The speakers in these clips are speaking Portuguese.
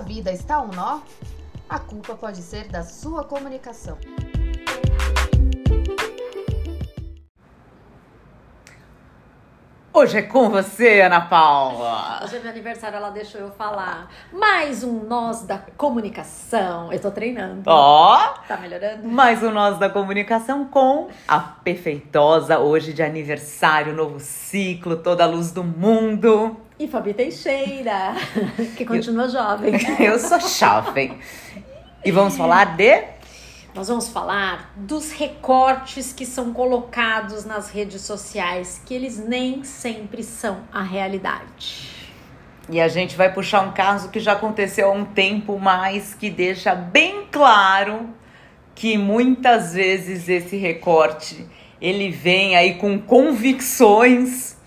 sua vida está um nó, a culpa pode ser da sua comunicação. Hoje é com você, Ana Paula. Hoje é meu aniversário, ela deixou eu falar. Mais um Nós da Comunicação. Eu tô treinando. Ó. Tá melhorando? Mais um Nós da Comunicação com a perfeitosa, hoje de aniversário, novo ciclo, toda a luz do mundo. E Fabi Teixeira, que continua jovem. Eu sou jovem. E vamos falar de nós vamos falar dos recortes que são colocados nas redes sociais, que eles nem sempre são a realidade. E a gente vai puxar um caso que já aconteceu há um tempo, mas que deixa bem claro que muitas vezes esse recorte ele vem aí com convicções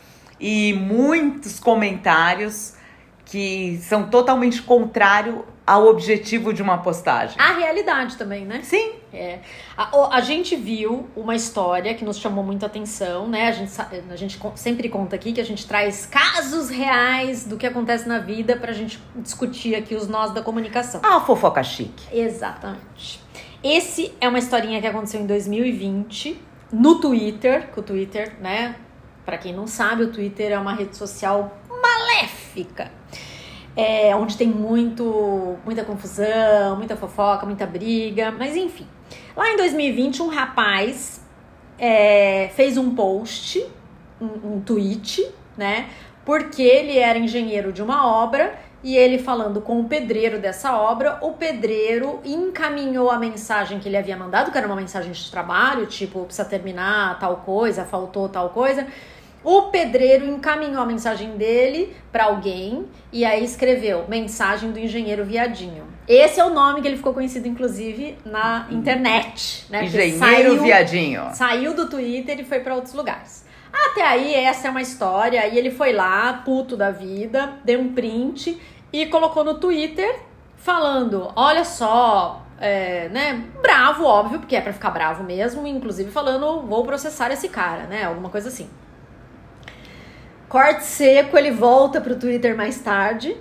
e muitos comentários que são totalmente contrário ao objetivo de uma postagem. A realidade também, né? Sim. É. A, a, gente viu uma história que nos chamou muita atenção, né? A gente, a gente sempre conta aqui que a gente traz casos reais do que acontece na vida pra gente discutir aqui os nós da comunicação. Ah, fofoca chique. Exatamente. Esse é uma historinha que aconteceu em 2020 no Twitter, que o Twitter, né? Para quem não sabe, o Twitter é uma rede social maléfica é, onde tem muito, muita confusão, muita fofoca, muita briga, mas enfim. Lá em 2020, um rapaz é, fez um post, um, um tweet, né? Porque ele era engenheiro de uma obra e ele falando com o pedreiro dessa obra, o pedreiro encaminhou a mensagem que ele havia mandado, que era uma mensagem de trabalho, tipo, precisa terminar tal coisa, faltou tal coisa. O pedreiro encaminhou a mensagem dele para alguém e aí escreveu mensagem do engenheiro Viadinho. Esse é o nome que ele ficou conhecido, inclusive, na internet. Né? Engenheiro saiu, Viadinho. Saiu do Twitter e foi para outros lugares. Até aí, essa é uma história. Aí ele foi lá, puto da vida, deu um print e colocou no Twitter falando: olha só, é, né, bravo, óbvio, porque é para ficar bravo mesmo, inclusive falando, vou processar esse cara, né, alguma coisa assim. Corte seco, ele volta pro Twitter mais tarde.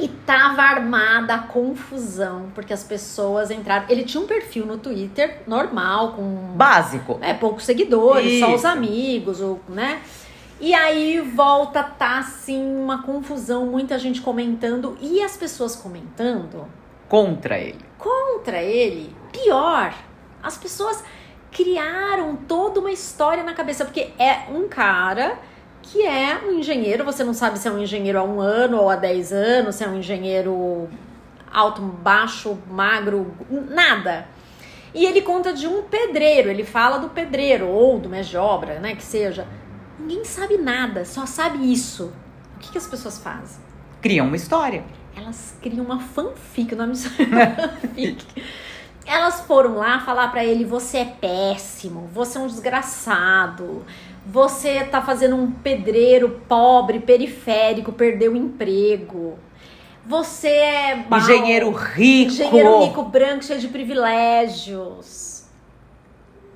E tava armada a confusão, porque as pessoas entraram. Ele tinha um perfil no Twitter normal, com. Básico. É, poucos seguidores, Isso. só os amigos, ou, né? E aí volta, tá assim, uma confusão, muita gente comentando. E as pessoas comentando. Contra ele. Contra ele. Pior, as pessoas criaram toda uma história na cabeça, porque é um cara que é um engenheiro, você não sabe se é um engenheiro há um ano ou há dez anos, se é um engenheiro alto, baixo, magro, nada. E ele conta de um pedreiro, ele fala do pedreiro ou do mestre de obra, né, que seja. Ninguém sabe nada, só sabe isso. O que, que as pessoas fazem? Criam uma história. Elas criam uma fanfic, o nome disso é fanfic. Elas foram lá falar para ele: você é péssimo, você é um desgraçado, você tá fazendo um pedreiro pobre, periférico, perdeu o emprego. Você é mal, engenheiro rico, engenheiro rico, branco, cheio de privilégios.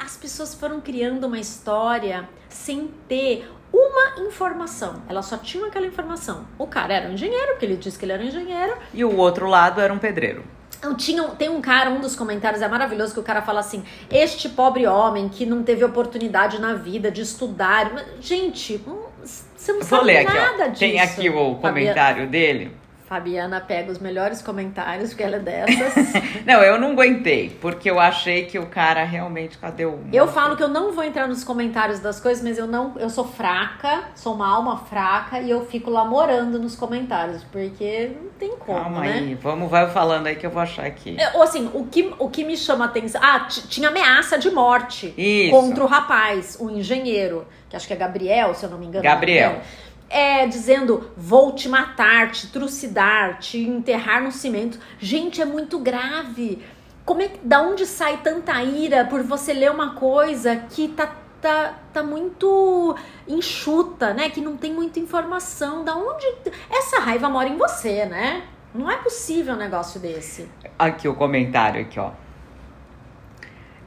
As pessoas foram criando uma história sem ter uma informação. Ela só tinha aquela informação. O cara era um engenheiro, porque ele disse que ele era um engenheiro. E o outro lado era um pedreiro. Não, tinha, tem um cara, um dos comentários é maravilhoso, que o cara fala assim: Este pobre homem que não teve oportunidade na vida de estudar. Gente, hum, você não Vou sabe ler nada disso. Tem aqui o comentário dele. Fabiana pega os melhores comentários, porque ela é dessas. não, eu não aguentei, porque eu achei que o cara realmente. Cadê o. Eu falo que eu não vou entrar nos comentários das coisas, mas eu não. Eu sou fraca, sou uma alma fraca e eu fico lá morando nos comentários, porque não tem como. Calma né? aí, vamos, vai falando aí que eu vou achar aqui. É, ou assim, o que, o que me chama atenção. Ah, tinha ameaça de morte Isso. contra o rapaz, o engenheiro, que acho que é Gabriel, se eu não me engano. Gabriel. Gabriel é, dizendo vou te matar, te trucidar, te enterrar no cimento. Gente, é muito grave. Como é da onde sai tanta ira por você ler uma coisa que tá tá, tá muito enxuta, né? Que não tem muita informação. Da onde essa raiva mora em você, né? Não é possível um negócio desse. Aqui o comentário aqui, ó.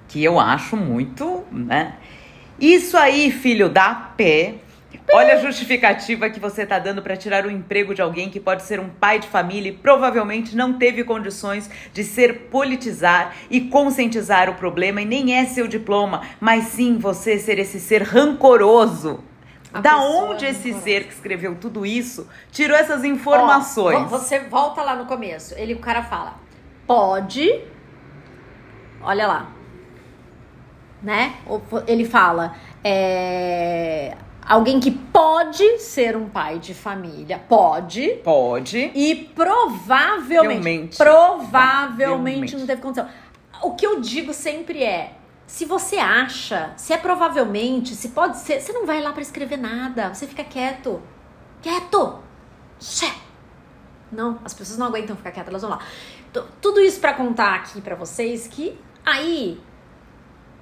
Que eu acho muito, né? Isso aí, filho da pé, Olha a justificativa que você tá dando para tirar o emprego de alguém que pode ser um pai de família e provavelmente não teve condições de ser politizar e conscientizar o problema e nem é seu diploma, mas sim você ser esse ser rancoroso. A da onde esse rancorosa. ser que escreveu tudo isso tirou essas informações? Ó, vo- você volta lá no começo. Ele, o cara fala, pode. Olha lá. Né? Ele fala, é, alguém que pode ser um pai de família, pode. Pode. E provavelmente, Realmente. provavelmente não teve condição. O que eu digo sempre é, se você acha, se é provavelmente, se pode ser, você não vai lá pra escrever nada, você fica quieto. Quieto. Xé. Não, as pessoas não aguentam ficar quietas, elas vão lá. Tu- Tudo isso pra contar aqui pra vocês que aí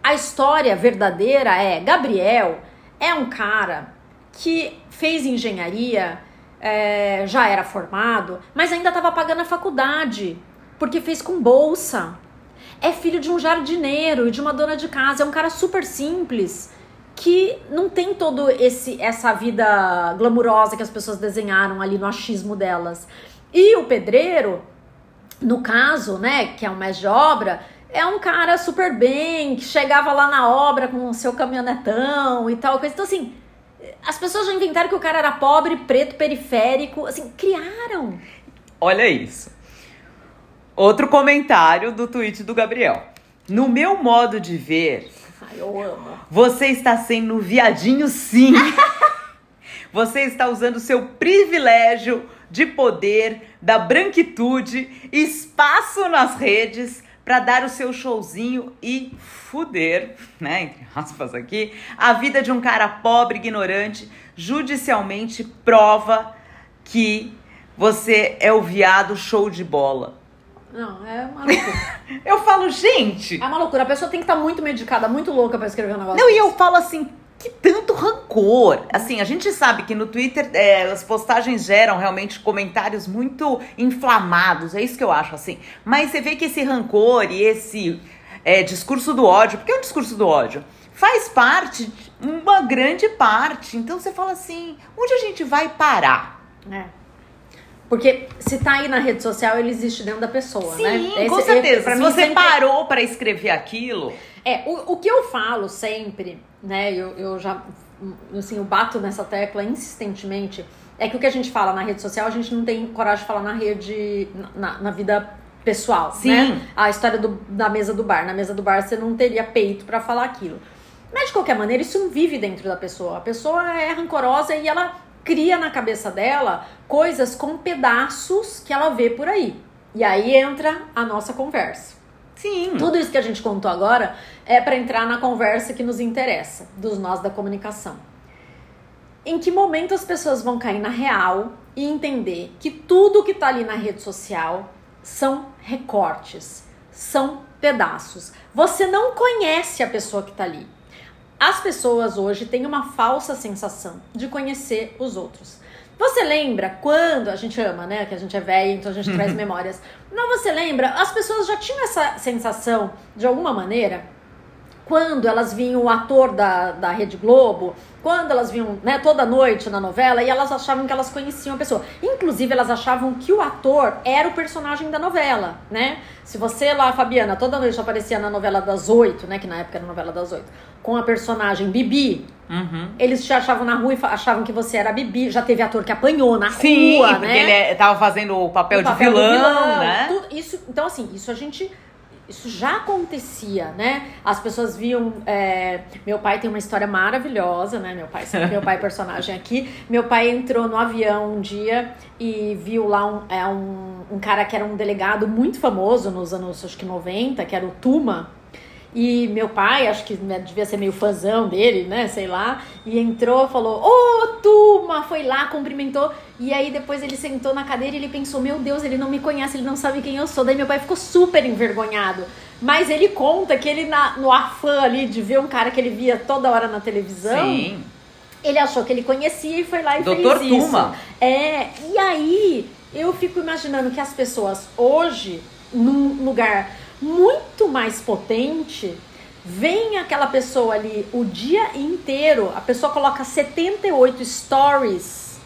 a história verdadeira é Gabriel é um cara que fez engenharia, é, já era formado, mas ainda estava pagando a faculdade porque fez com bolsa. É filho de um jardineiro e de uma dona de casa. É um cara super simples que não tem todo esse essa vida glamurosa que as pessoas desenharam ali no achismo delas. E o pedreiro, no caso, né, que é um mestre de obra, é um cara super bem, que chegava lá na obra com o seu caminhonetão e tal, coisa. Então, assim, as pessoas já inventaram que o cara era pobre, preto, periférico, assim, criaram. Olha isso. Outro comentário do tweet do Gabriel. No meu modo de ver, Ai, eu amo. Você está sendo viadinho sim. Você está usando seu privilégio de poder, da branquitude, espaço nas redes para dar o seu showzinho e fuder, né, entre aspas aqui, a vida de um cara pobre, ignorante, judicialmente prova que você é o viado show de bola. Não, é uma loucura. Eu falo, gente, é uma loucura. A pessoa tem que estar muito medicada, muito louca pra escrever um negócio. Não, e desse. eu falo assim, que tanto rancor. Assim, a gente sabe que no Twitter é, as postagens geram realmente comentários muito inflamados, é isso que eu acho, assim. Mas você vê que esse rancor e esse é, discurso do ódio, porque é um discurso do ódio, faz parte, uma grande parte. Então você fala assim, onde a gente vai parar? É. Porque se tá aí na rede social, ele existe dentro da pessoa, né? Sim, Esse- com certeza. pra Se mim você sempre- parou pra escrever aquilo, É, o, o que eu falo sempre, né, eu, eu já, assim, eu bato nessa tecla insistentemente, é que o que a gente fala na rede social, a gente não tem coragem de falar na rede, na, na vida pessoal, Sim. né? A história do, da mesa do bar. Na mesa do bar você não teria peito pra falar aquilo. Mas, de qualquer maneira, isso não vive dentro da pessoa. A pessoa é rancorosa e ela cria na cabeça dela coisas com pedaços que ela vê por aí. E aí entra a nossa conversa. Sim. Tudo isso que a gente contou agora é para entrar na conversa que nos interessa, dos nós da comunicação. Em que momento as pessoas vão cair na real e entender que tudo que tá ali na rede social são recortes, são pedaços. Você não conhece a pessoa que tá ali. As pessoas hoje têm uma falsa sensação de conhecer os outros. Você lembra quando a gente ama, né? Que a gente é velha, então a gente traz memórias. Não, você lembra? As pessoas já tinham essa sensação, de alguma maneira, quando elas viam o ator da, da Rede Globo, quando elas viam né, toda noite na novela, e elas achavam que elas conheciam a pessoa. Inclusive, elas achavam que o ator era o personagem da novela, né? Se você lá, Fabiana, toda noite aparecia na novela das oito, né? Que na época era a novela das oito, com a personagem Bibi, Uhum. eles te achavam na rua e achavam que você era a Bibi. Já teve ator que apanhou na Sim, rua, porque né? ele é- tava fazendo o papel, O papel de do vilão, né? tudo isso, então, assim, isso a gente. Isso já acontecia, né? As pessoas viam. é, meu pai tem uma história maravilhosa, né? Meu pai, meu pai é personagem aqui. Meu pai entrou no avião um dia e viu lá um, é, um, um cara que era um delegado muito famoso nos anos acho que 90, que era o Tuma. E meu pai, acho que né, devia ser meio fãzão dele, né? Sei lá. E entrou, falou: Ô, Tuma! Foi lá, cumprimentou. E aí depois ele sentou na cadeira e ele pensou: Meu Deus, ele não me conhece, ele não sabe quem eu sou. Daí meu pai ficou super envergonhado. Mas ele conta que ele, na- no afã ali de ver um cara que ele via toda hora na televisão, Sim. ele achou que ele conhecia e foi lá e Doutor fez isso. Tuma. É, e aí eu fico imaginando que as pessoas hoje, num lugar muito mais potente, Vem aquela pessoa ali o dia inteiro, a pessoa coloca 78 stories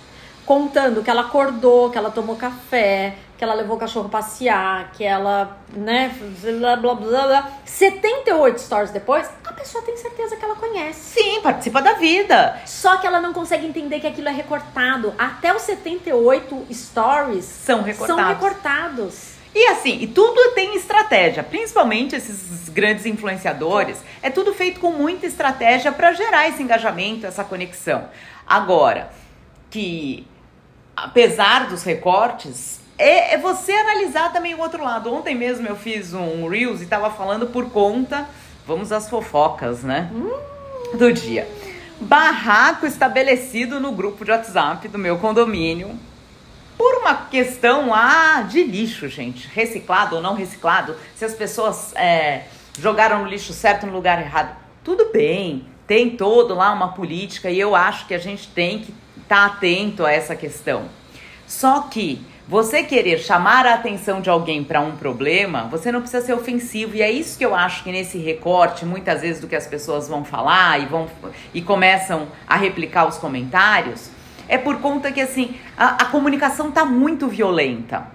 contando que ela acordou, que ela tomou café, que ela levou o cachorro passear, que ela, né, blá blá blá blá. 78 stories depois, a pessoa tem certeza que ela conhece. Sim, participa da vida. Só que ela não consegue entender que aquilo é recortado. Até os 78 stories São recortados. são recortados. E assim, e tudo tem estratégia, principalmente esses grandes influenciadores, é tudo feito com muita estratégia para gerar esse engajamento, essa conexão. Agora, que apesar dos recortes, é, é você analisar também o outro lado. Ontem mesmo eu fiz um Reels e tava falando por conta, vamos às fofocas, né? Do dia. Barraco estabelecido no grupo de WhatsApp do meu condomínio uma questão lá de lixo, gente. Reciclado ou não reciclado. Se as pessoas é, jogaram no lixo certo no lugar errado. Tudo bem, tem todo lá uma política e eu acho que a gente tem que estar atento a essa questão. Só que você querer chamar a atenção de alguém para um problema, você não precisa ser ofensivo. E é isso que eu acho que nesse recorte, muitas vezes do que as pessoas vão falar e vão e começam a replicar os comentários, é por conta que assim, a, a comunicação tá muito violenta.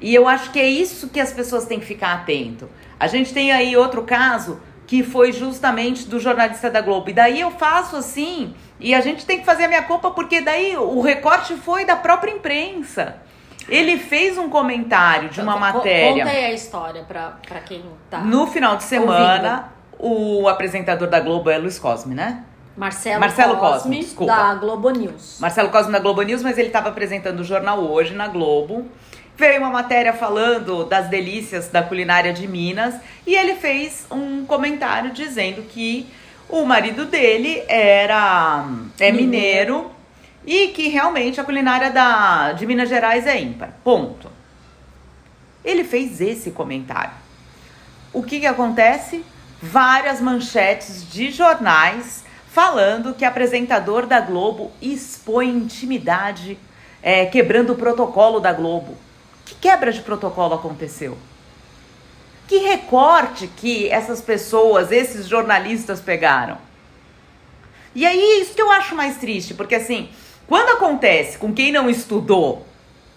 E eu acho que é isso que as pessoas têm que ficar atento. A gente tem aí outro caso que foi justamente do jornalista da Globo. E daí eu faço assim, e a gente tem que fazer a minha culpa porque daí o recorte foi da própria imprensa. Ele fez um comentário de uma matéria. Conta aí a história pra quem tá. No final de semana, o apresentador da Globo é Luiz Cosme, né? Marcelo, Marcelo Cosme, Cosme, da Globo News. Marcelo Cosme da Globo News, mas ele estava apresentando o jornal hoje na Globo. Veio uma matéria falando das delícias da culinária de Minas e ele fez um comentário dizendo que o marido dele era é mineiro e que realmente a culinária da, de Minas Gerais é ímpar. Ponto. Ele fez esse comentário. O que, que acontece? Várias manchetes de jornais falando que apresentador da Globo expõe intimidade, é, quebrando o protocolo da Globo. Que quebra de protocolo aconteceu? Que recorte que essas pessoas, esses jornalistas pegaram? E aí, isso que eu acho mais triste, porque assim, quando acontece com quem não estudou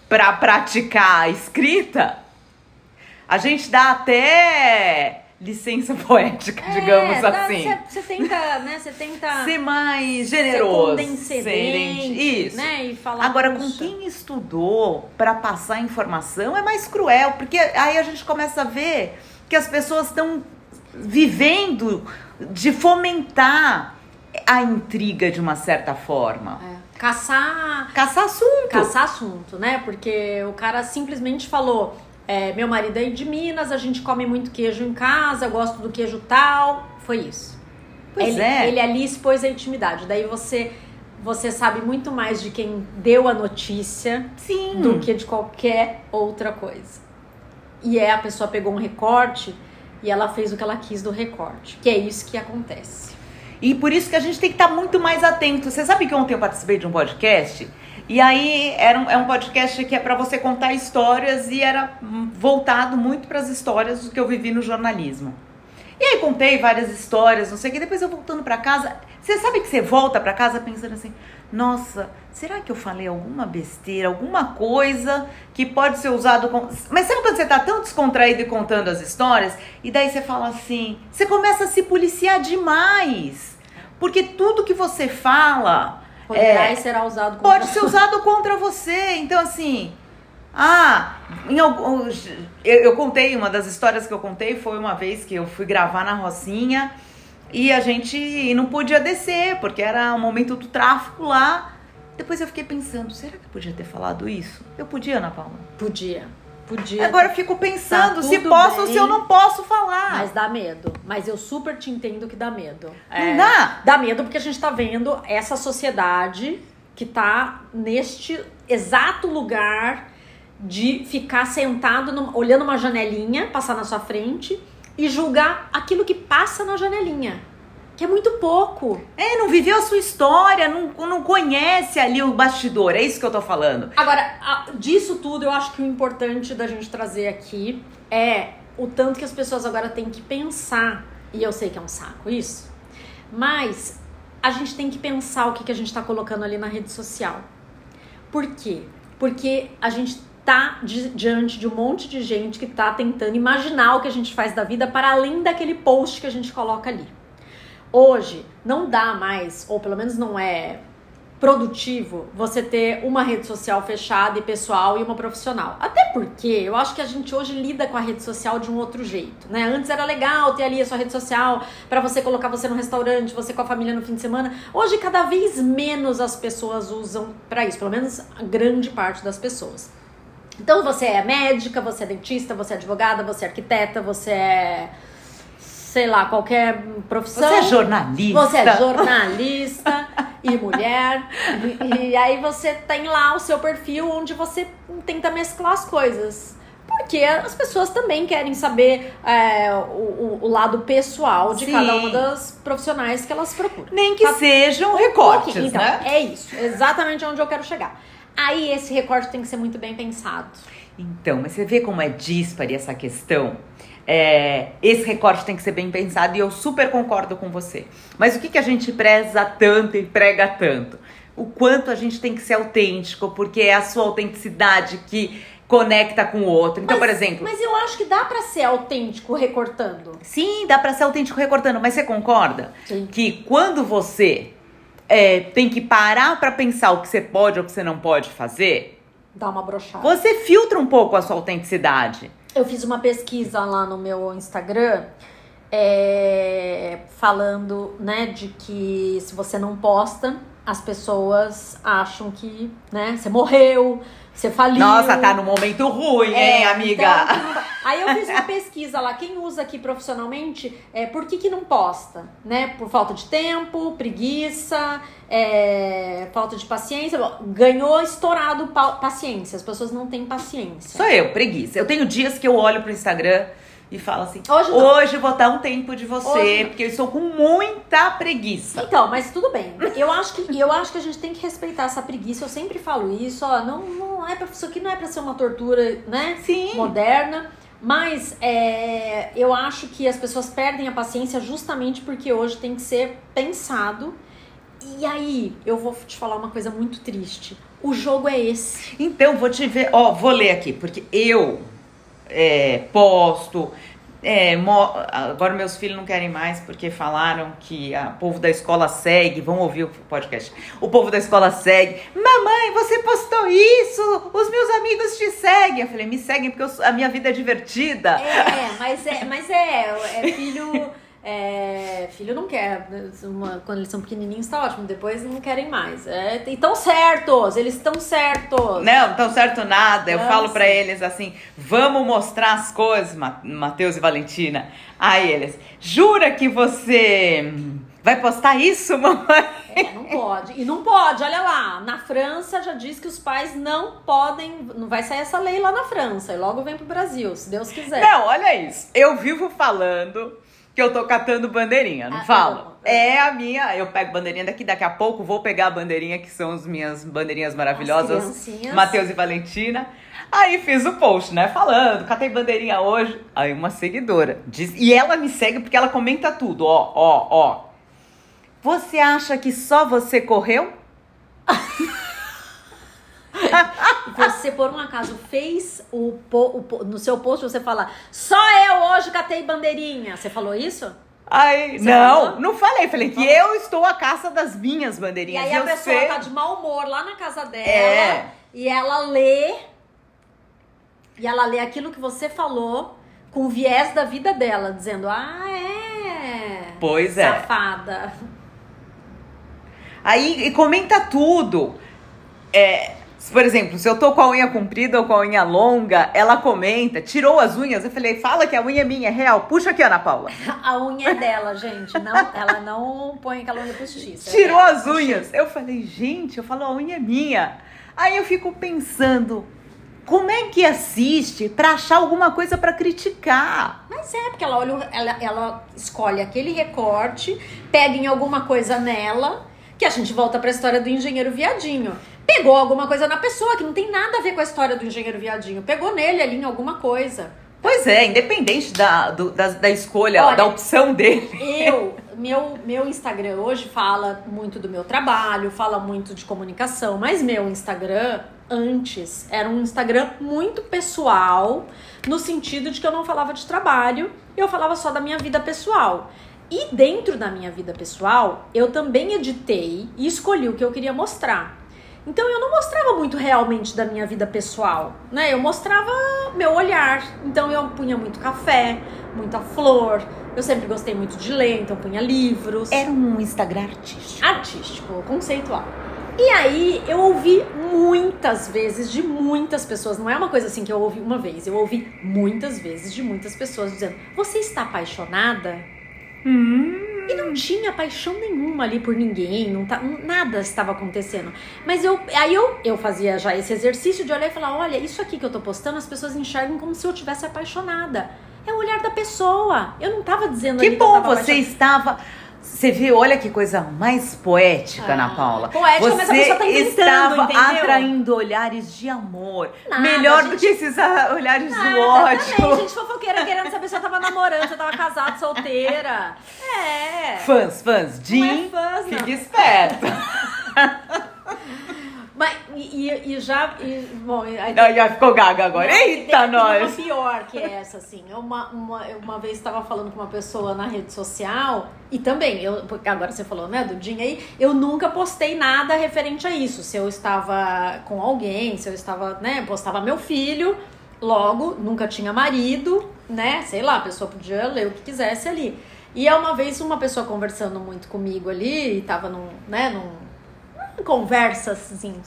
para praticar a escrita, a gente dá até licença poética, digamos assim. Você tenta, né? Você tenta Ser mais ser generoso. condescendente, Isso. né? E falar Agora, com "Puxa, quem estudou para passar informação é mais cruel, porque aí a gente começa a ver que as pessoas estão vivendo de fomentar a intriga de uma certa forma. é, caçar Caçar assunto. caçar assunto, né? Porque o cara simplesmente falou: é, meu marido é de Minas, a gente come muito queijo em casa, gosto do queijo tal. Foi isso. Pois ele, é. ele ali expôs a intimidade. Daí você, você sabe muito mais de quem deu a notícia Sim. do que de qualquer outra coisa. E é a pessoa pegou um recorte e ela fez o que ela quis do recorte. Que é isso que acontece. E por isso que a gente tem que estar muito mais atento. Você sabe que ontem eu participei de um podcast? E aí era um, é um podcast que é para você contar histórias e era voltado muito para as histórias do que eu vivi no jornalismo. E aí contei várias histórias, não sei o que. Depois eu voltando para casa, você sabe que você volta para casa pensando assim: nossa, será que eu falei alguma besteira, alguma coisa que pode ser usado como. Mas sabe quando você tá tão descontraído e contando as histórias? E daí você fala assim: você começa a se policiar demais. Porque tudo que você fala Poderá é, e será usado contra pode ser usado contra você. Então, assim. Ah, em algum, eu, eu contei, uma das histórias que eu contei foi uma vez que eu fui gravar na Rocinha e a gente não podia descer, porque era o momento do tráfico lá. Depois eu fiquei pensando, será que eu podia ter falado isso? Eu podia, Ana Paula? Podia. Podia. Agora eu fico pensando Tá se posso ou bem. se eu não posso falar. Mas dá medo. Mas eu super te entendo que dá medo. Não dá? Dá medo porque a gente tá vendo essa sociedade que tá neste exato lugar de ficar sentado, num- olhando uma janelinha, passar na sua frente e julgar aquilo que passa na janelinha. Que é muito pouco. É, não viveu a sua história, não, não conhece ali o bastidor, é isso que eu tô falando. Agora, a- disso tudo, eu acho que o importante da gente trazer aqui é o tanto que as pessoas agora têm que pensar E eu sei que é um saco isso. Mas a gente tem que pensar o que, que a gente está colocando ali na rede social. Por quê? Porque a gente tá di diante de um monte de gente que tá tentando imaginar o que a gente faz da vida para além daquele post que a gente coloca ali. Hoje não dá mais, ou pelo menos não é produtivo você ter uma rede social fechada e pessoal e uma profissional. Até porque eu acho que a gente hoje lida com a rede social de um outro jeito, né? Antes era legal ter ali a sua rede social para você colocar você no restaurante, você com a família no fim de semana. Hoje cada vez menos as pessoas usam para isso, pelo menos a grande parte das pessoas. Então você é médica, você é dentista, você é advogada, você é arquiteta, você é sei lá, qualquer profissão. Você é jornalista. Você é jornalista e mulher. E, e, aí você tem lá o seu perfil onde você tenta mesclar as coisas. Porque as pessoas também querem saber é, o, o, lado pessoal de Sim. cada uma das profissionais que elas procuram. Nem que tá? sejam recortes, então, né? É isso, exatamente onde eu quero chegar. Aí esse recorte tem que ser muito bem pensado. Então, mas você vê como é dispare essa questão? É, esse recorte tem que ser bem pensado e eu super concordo com você. Mas o que, que a gente preza tanto e prega tanto? O quanto a gente tem que ser autêntico, porque é a sua autenticidade que conecta com o outro. Então, mas, por exemplo. Mas eu acho que dá para ser autêntico recortando. Sim, dá para ser autêntico recortando, mas você concorda Sim. que quando você é, tem que parar para pensar o que você pode ou o que você não pode fazer, dá uma brochada. Você filtra um pouco a sua autenticidade. Eu fiz uma pesquisa lá no meu Instagram é, falando, né, de que se você não posta, as pessoas acham que, né, você morreu, você faliu. Nossa, tá no momento ruim, é, hein, amiga? Então, aí eu fiz uma pesquisa lá, quem usa aqui profissionalmente, é, por que que não posta? Né? Por falta de tempo, preguiça, é, falta de paciência. Ganhou estourado paciência, as pessoas não têm paciência. Sou eu, preguiça. Eu tenho dias que eu olho pro Instagram e fala assim: hoje, hoje vou dar um tempo de você, porque eu estou com muita preguiça. Então, mas tudo bem. Eu acho que eu acho que a gente tem que respeitar essa preguiça. Eu sempre falo isso, ó, não, não é para isso aqui não é para ser uma tortura, né? Sim. Moderna. Mas é, eu acho que as pessoas perdem a paciência justamente porque hoje tem que ser pensado. E aí, eu vou te falar uma coisa muito triste. O jogo é esse. Então, vou te ver, ó, vou ler aqui, porque eu é, posto. É, agora meus filhos não querem mais porque falaram que o povo da escola segue. Vão ouvir o podcast. O povo da escola segue. Mamãe, você postou isso? Os meus amigos te seguem. Eu falei, me seguem porque eu, a minha vida é divertida. É, mas é, mas é, é filho. É, filho não quer, uma, quando eles são pequenininhos tá ótimo, depois não querem mais. É, e estão certos, eles estão certos. Não, estão certo nada. Eu falo para eles assim: vamos mostrar as coisas, Matheus e Valentina. Aí eles, jura que você vai postar isso, mamãe? É, não pode. E não pode, olha lá. Na França já diz que os pais não podem. Não vai sair essa lei lá na França. E logo vem pro Brasil, se Deus quiser. Não, olha isso. Eu vivo falando que eu tô catando bandeirinha, não ah, falo? Não. É a minha, eu pego bandeirinha daqui, daqui a pouco vou pegar a bandeirinha, que são as minhas bandeirinhas maravilhosas, Matheus e Valentina. Aí fiz o post, né, falando, catei bandeirinha hoje. Aí uma seguidora diz, e ela me segue porque ela comenta tudo, ó, ó, ó. Você acha que só você correu? você, por um acaso, fez o, o, no seu post, você fala, só eu hoje catei bandeirinha. Você falou isso? Aí, não, falou? não falei. Falei que eu estou à caça das minhas bandeirinhas. E aí a pessoa sei. tá de mau humor lá na casa dela é. e ela lê. E ela lê aquilo que você falou com o viés da vida dela, dizendo: Ah, é. Pois é. Safada. Aí e comenta tudo. É, por exemplo, se eu tô com a unha comprida ou com a unha longa, ela comenta, tirou as unhas. Eu falei, fala que a unha é minha, é real. Puxa aqui, Ana Paula. a unha é dela, gente. Não, ela não põe aquela unha postiça. Tirou é as unhas. Eu falei, gente, eu falo, a unha é minha. Aí eu fico pensando, como é que assiste para achar alguma coisa para criticar? Mas é, porque ela olha, ela, ela escolhe aquele recorte, pega em alguma coisa nela, que a gente volta para a história do engenheiro viadinho pegou alguma coisa na pessoa que não tem nada a ver com a história do engenheiro viadinho. Pegou nele ali em alguma coisa. Pois é, independente da, do- da, da escolha, Olha, da opção dele. Eu, meu, meu Instagram hoje fala muito do meu trabalho, fala muito de comunicação, mas meu Instagram antes era um Instagram muito pessoal, no sentido de que eu não falava de trabalho, eu falava só da minha vida pessoal. E dentro da minha vida pessoal, eu também editei e escolhi o que eu queria mostrar. Então eu não mostrava muito realmente da minha vida pessoal, né? Eu mostrava meu olhar. Então eu punha muito café, muita flor. Eu sempre gostei muito de ler, então punha livros. Era um Instagram artístico. artístico, conceitual. E aí eu ouvi muitas vezes de muitas pessoas, não é uma coisa assim que eu ouvi uma vez, eu ouvi muitas vezes de muitas pessoas dizendo: "Você está apaixonada?" E não tinha paixão nenhuma ali por ninguém, não tá, nada estava acontecendo. Mas eu, aí eu, eu fazia já esse exercício de olhar e falar: olha, isso aqui que eu tô postando, as pessoas enxergam como se eu tivesse apaixonada. É o olhar da pessoa. Eu não tava dizendo Que ali que eu bom, tava você apaixonada. estava. Você viu, olha que coisa mais poética, Ah, Ana Paula. poética, você mas a pessoa tá estava entendeu? atraindo olhares de amor. Nada, Melhor do gente. que esses ah, olhares do Nada, ódio. Também, gente fofoqueira querendo se eu tava namorando, se tava casada, solteira. É. Fãs, fãs, Jim, é fãs, fique esperto. Mas, e, e- já. e, bom, aí Não, já ficou gaga agora. Não, Eita, tem- tem nós. Uma pior que essa, assim. Eu Uma, uma, eu uma vez estava falando com uma pessoa na rede social e também, eu, agora você falou, né, do Jim aí, eu nunca postei nada referente a isso. Se eu estava com alguém, se eu estava, né, postava meu filho, logo, nunca tinha marido, né, sei lá, a pessoa podia ler o que quisesse ali. E é uma vez uma pessoa conversando muito comigo ali, e tava num, né, num conversa assim,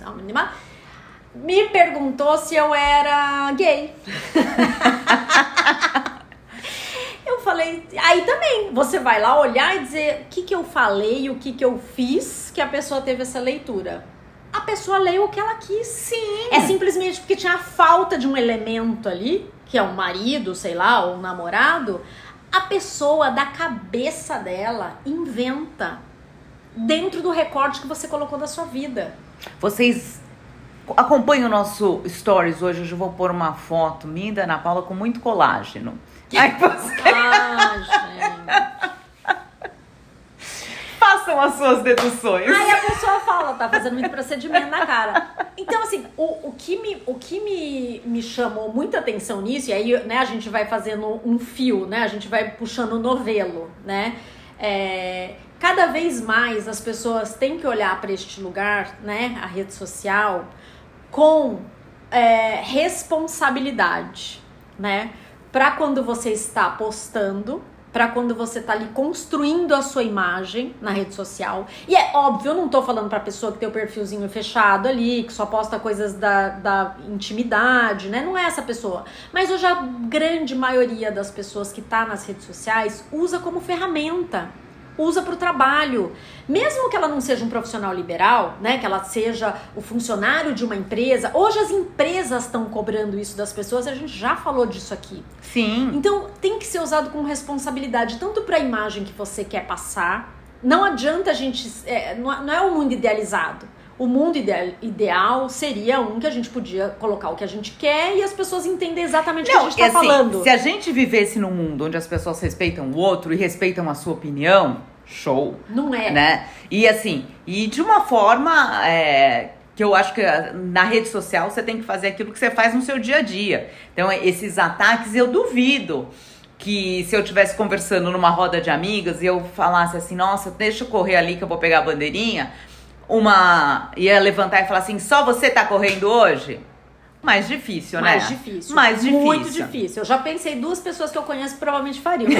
me perguntou se eu era gay. eu falei, aí também, você vai lá olhar e dizer o que, que eu falei, o que, que eu fiz, que a pessoa teve essa leitura. A pessoa leu o que ela quis. Sim. É simplesmente porque tinha a falta de um elemento ali, que é um marido, sei lá, ou um namorado. A pessoa, da cabeça dela, inventa dentro do recorte que você colocou da sua vida. Vocês acompanham o nosso stories hoje. Hoje eu vou pôr uma foto minha da Ana Paula com muito colágeno. Aí Ah, gente. façam as suas deduções. Aí a pessoa fala, tá fazendo muito procedimento na cara. Então, assim, o, o que, me, o que me, me chamou muita atenção nisso, e aí né, a gente vai fazendo um fio, né? A gente vai puxando o novelo, né? É, cada vez mais as pessoas têm que olhar para este lugar, né? A rede social, com é, responsabilidade, né? Para quando você está postando, para quando você tá ali construindo a sua imagem na rede social. E é óbvio, eu não tô falando pra pessoa que tem o perfilzinho fechado ali, que só posta coisas da, da intimidade, né? Não é essa pessoa. Mas hoje a grande maioria das pessoas que tá nas redes sociais usa como ferramenta usa para o trabalho. Mesmo que ela não seja um profissional liberal, né, que ela seja o funcionário de uma empresa, hoje as empresas estão cobrando isso das pessoas, a gente já falou disso aqui. Sim. Então tem que ser usado com responsabilidade, tanto para a imagem que você quer passar. Não adianta a gente. é, não é- um mundo idealizado. O mundo ideal, seria um que a gente podia colocar o que a gente quer e as pessoas entendem exatamente o que a gente está assim, falando. se a gente vivesse num mundo onde as pessoas respeitam o outro e respeitam a sua opinião, show. Não é. né? E assim, e de uma forma é, que eu acho que ah, na rede social você tem que fazer aquilo que você faz no seu dia a dia. Então, esses ataques eu duvido que se eu estivesse conversando numa roda de amigas e eu falasse assim, nossa, deixa eu correr ali que eu vou pegar a bandeirinha, uma ia levantar e falar assim, só você tá correndo hoje? Mais difícil, né? Mais difícil. Mais difícil. Muito difícil. Eu já pensei duas pessoas que eu conheço que provavelmente fariam.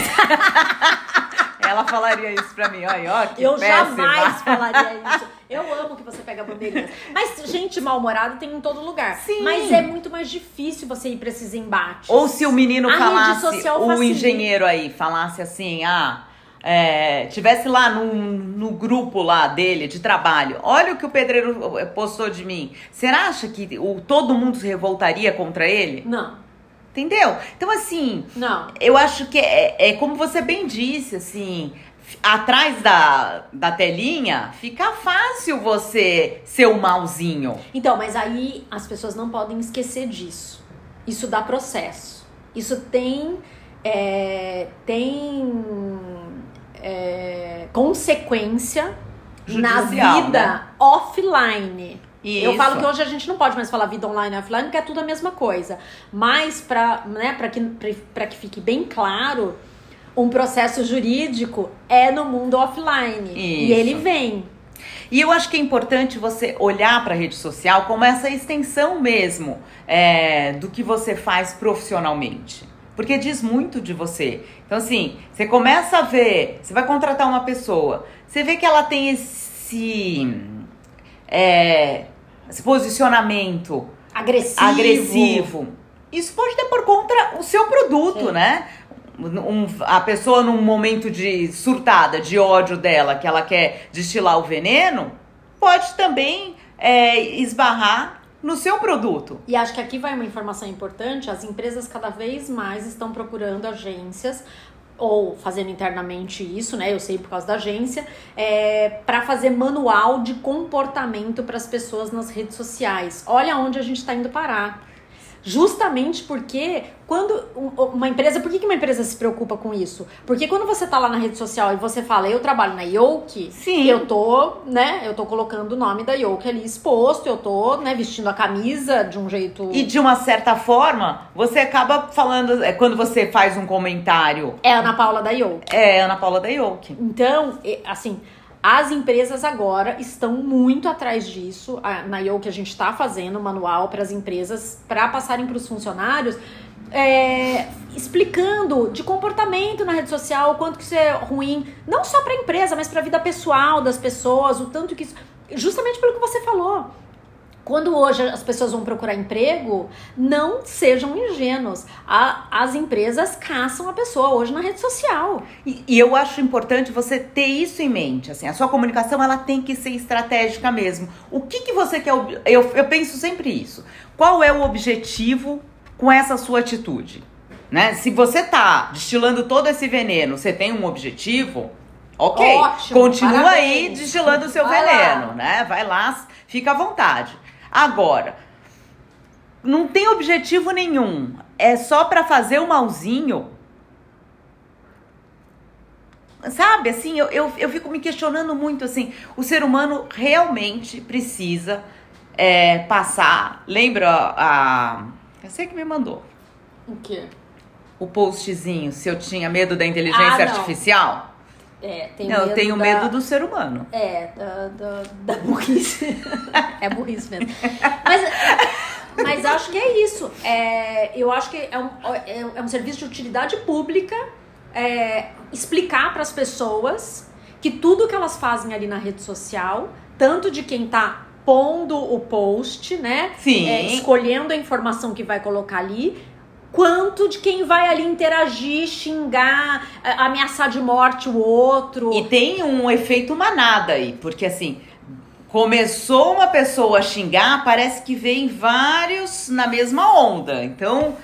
Ela falaria isso pra mim, olha, ó, que eu péssima. jamais falaria isso. Eu amo que você pega bandeirinhas. Mas gente mal-humorada tem em todo lugar. Sim. Mas é muito mais difícil você ir pra esses embates. Ou se o menino A falasse, o facilita. engenheiro aí falasse assim, ah, é, tivesse lá no, no grupo lá dele de trabalho, olha o que o pedreiro eh, postou de mim. Você acha que o, todo mundo se revoltaria contra ele? Não, Entendeu? Então, assim, não. eu acho que é, é como você bem disse, assim, atrás da, da telinha fica fácil você ser o malzinho. Então, mas aí as pessoas não podem esquecer disso. Isso dá processo. Isso tem é, tem é, consequência na Judicial, vida né? offline. Eu Isso. falo que hoje a gente não pode mais falar vida online e offline, porque é tudo a mesma coisa. Mas para né, pra que, pra, que fique bem claro, um processo jurídico é no mundo offline. E Isso. ele vem. E eu acho que é importante você olhar para a rede social como essa extensão mesmo é, do que você faz profissionalmente. Porque diz muito de você. Então, assim, você começa a ver, você vai contratar uma pessoa, você vê que ela tem esse, é, esse posicionamento Agressivo. agressivo. Isso pode ter por conta o seu produto, Sim. né? Um- a pessoa num momento de surtada, de ódio dela, que ela quer destilar o veneno, pode também é, esbarrar no seu produto. E acho que aqui vai uma informação importante: as empresas cada vez mais estão procurando agências ou fazendo internamente isso, né? Eu sei por causa da agência, é, para fazer manual de comportamento para as pessoas nas redes sociais. Olha onde a gente está indo parar. Justamente porque quando um- uma empresa, por que uma empresa se preocupa com isso? Porque quando você tá lá na rede social e você fala, eu trabalho na Yoke, Sim. eu tô, né, eu tô colocando o nome da Yoke ali exposto, eu tô, né, vestindo a camisa de um jeito E de uma certa forma, você acaba falando, é, quando você faz um comentário, é a Ana Paula da Yoke. é Ana Paula da Yoke. Então, assim, as empresas agora estão muito atrás disso. A- Na Yoke a gente está fazendo manual para as empresas para passarem para os funcionários. é, explicando de comportamento na rede social, o quanto que isso é ruim, não só para a empresa, mas para a vida pessoal das pessoas, o tanto que isso. Justamente pelo que você falou. Quando hoje as pessoas vão procurar emprego, não sejam ingênuos. A- as empresas caçam a pessoa hoje na rede social. E, e eu acho importante você ter isso em mente. Assim, a sua comunicação ela tem que ser estratégica mesmo. O que, que você quer? Eu, eu penso sempre isso. Qual é o objetivo com essa sua atitude? Né? Se você tá destilando todo esse veneno, você tem um objetivo, ok. Ótimo, Continua aí parabéns. destilando o seu Vai veneno, lá. né? Vai lá, fica à vontade. Agora, não tem objetivo nenhum. É só pra fazer o malzinho. Sabe, assim, eu, eu, eu fico me questionando muito, assim, o ser humano realmente precisa é, passar. Lembra a. Você que me mandou O quê? o postzinho se eu tinha medo da inteligência Ah, não. artificial? É, tem não, eu tenho da- medo do ser humano. É, da, da, da burrice. é burrice mesmo. Mas, mas acho que é isso. É, eu acho que é um, é, é um serviço de utilidade pública é, explicar para as pessoas que tudo que elas fazem ali na rede social, tanto de quem tá pondo o post, né? Sim. é, escolhendo a informação que vai colocar ali, quanto de quem vai ali interagir, xingar, a- ameaçar de morte o outro. E tem um efeito manada aí, porque assim, começou uma pessoa a xingar, parece que vem vários na mesma onda. Então,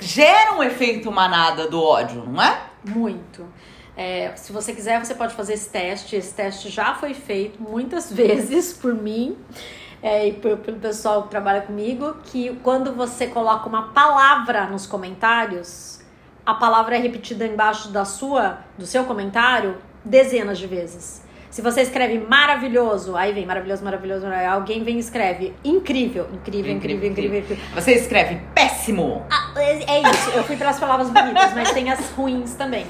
gera um efeito manada do ódio, não é? Muito. É, se você quiser, você pode fazer esse teste. Esse teste já foi feito muitas vezes por mim é, e pelo pessoal que trabalha comigo. Que quando você coloca uma palavra nos comentários, a palavra é repetida embaixo da sua, do seu comentário, dezenas de vezes. Se você escreve maravilhoso, aí vem maravilhoso, maravilhoso, maravilhoso, alguém vem e escreve incrível, incrível, incrível, incrível, incrível. Você escreve péssimo. Ah, é é isso, eu fui pelas palavras bonitas, mas tem as ruins também.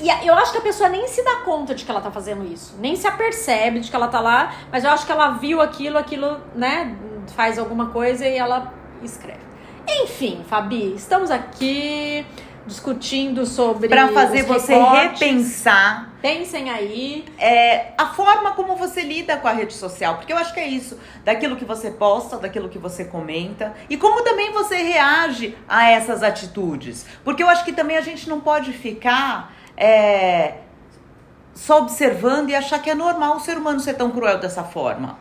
E eu acho que a pessoa nem se dá conta de que ela tá fazendo isso, nem se apercebe de que ela tá lá, mas eu acho que ela viu aquilo, aquilo, né, faz alguma coisa e ela escreve. Enfim, Fabi, estamos aqui discutindo sobre Pra fazer você recortes. repensar Pensem aí. é, a forma como você lida com a rede social. Porque eu acho que é isso. Daquilo que você posta, daquilo que você comenta. E como também você reage a essas atitudes. Porque eu acho que também a gente não pode ficar é, só observando e achar que é normal o ser humano ser tão cruel dessa forma.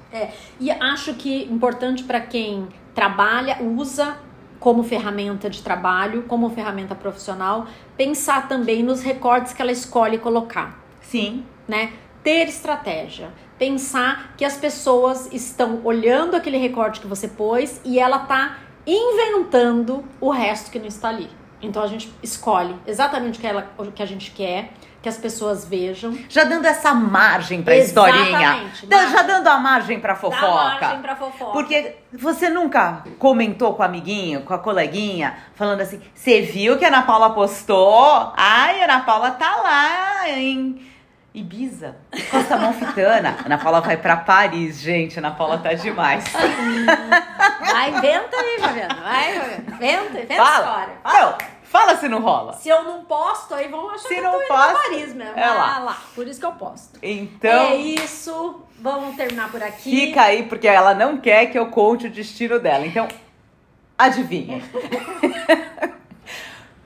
E acho que importante para quem trabalha, usa como ferramenta de trabalho, como ferramenta profissional, pensar também nos recortes que ela escolhe colocar, Sim. né? Ter estratégia, pensar que as pessoas estão olhando aquele recorte que você pôs e ela tá inventando o resto que não está ali. Então a gente escolhe exatamente o que, ela, o que a gente quer, que as pessoas vejam. Já dando essa margem pra Exatamente, historinha. Margem. Já dando a margem pra fofoca. Dá margem pra fofoca. Porque você nunca comentou com o amiguinho, com a coleguinha, falando assim: você viu que a Ana Paula postou? Ai, a Ana Paula tá lá em Ibiza, Costa Amalfitana. Ana Paula vai pra Paris, gente. Ana Paula tá demais. Vai, inventa aí, Fabiana. Vai, Fabiana. Inventa, inventa Fala. história. Não, fala se não rola. Se eu não posto, aí vão achar Se que não eu tô pra Paris mesmo. é lá. Ah, lá. Por isso que eu posto. Então, É isso. Vamos terminar por aqui. fica aí, porque ela não quer que eu conte o destino dela. Então, adivinha.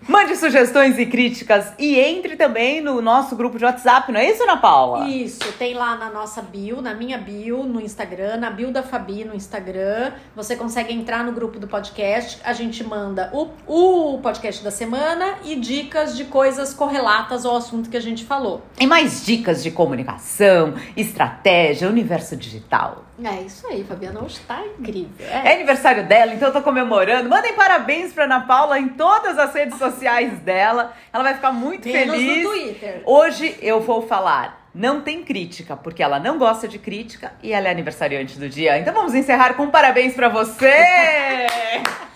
Mande sugestões e críticas e entre também no nosso grupo de WhatsApp, não é isso, Ana Paula? Isso, tem lá na nossa bio, na minha bio no Instagram, na bio da Fabi no Instagram. Você consegue entrar no grupo do podcast. A gente manda o, o podcast da semana e dicas de coisas correlatas ao assunto que a gente falou. E mais dicas de comunicação, estratégia, universo digital. É isso aí, Fabiana. Hoje tá incrível. É aniversário dela, então eu tô comemorando. Mandem parabéns pra Ana Paula em todas as redes sociais dela. Ela vai ficar muito Menos feliz. no Twitter. Hoje eu vou falar. Não tem crítica, porque ela não gosta de crítica e ela é aniversariante do dia. Então vamos encerrar com parabéns pra você!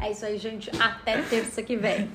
É isso aí, gente. Até terça que vem.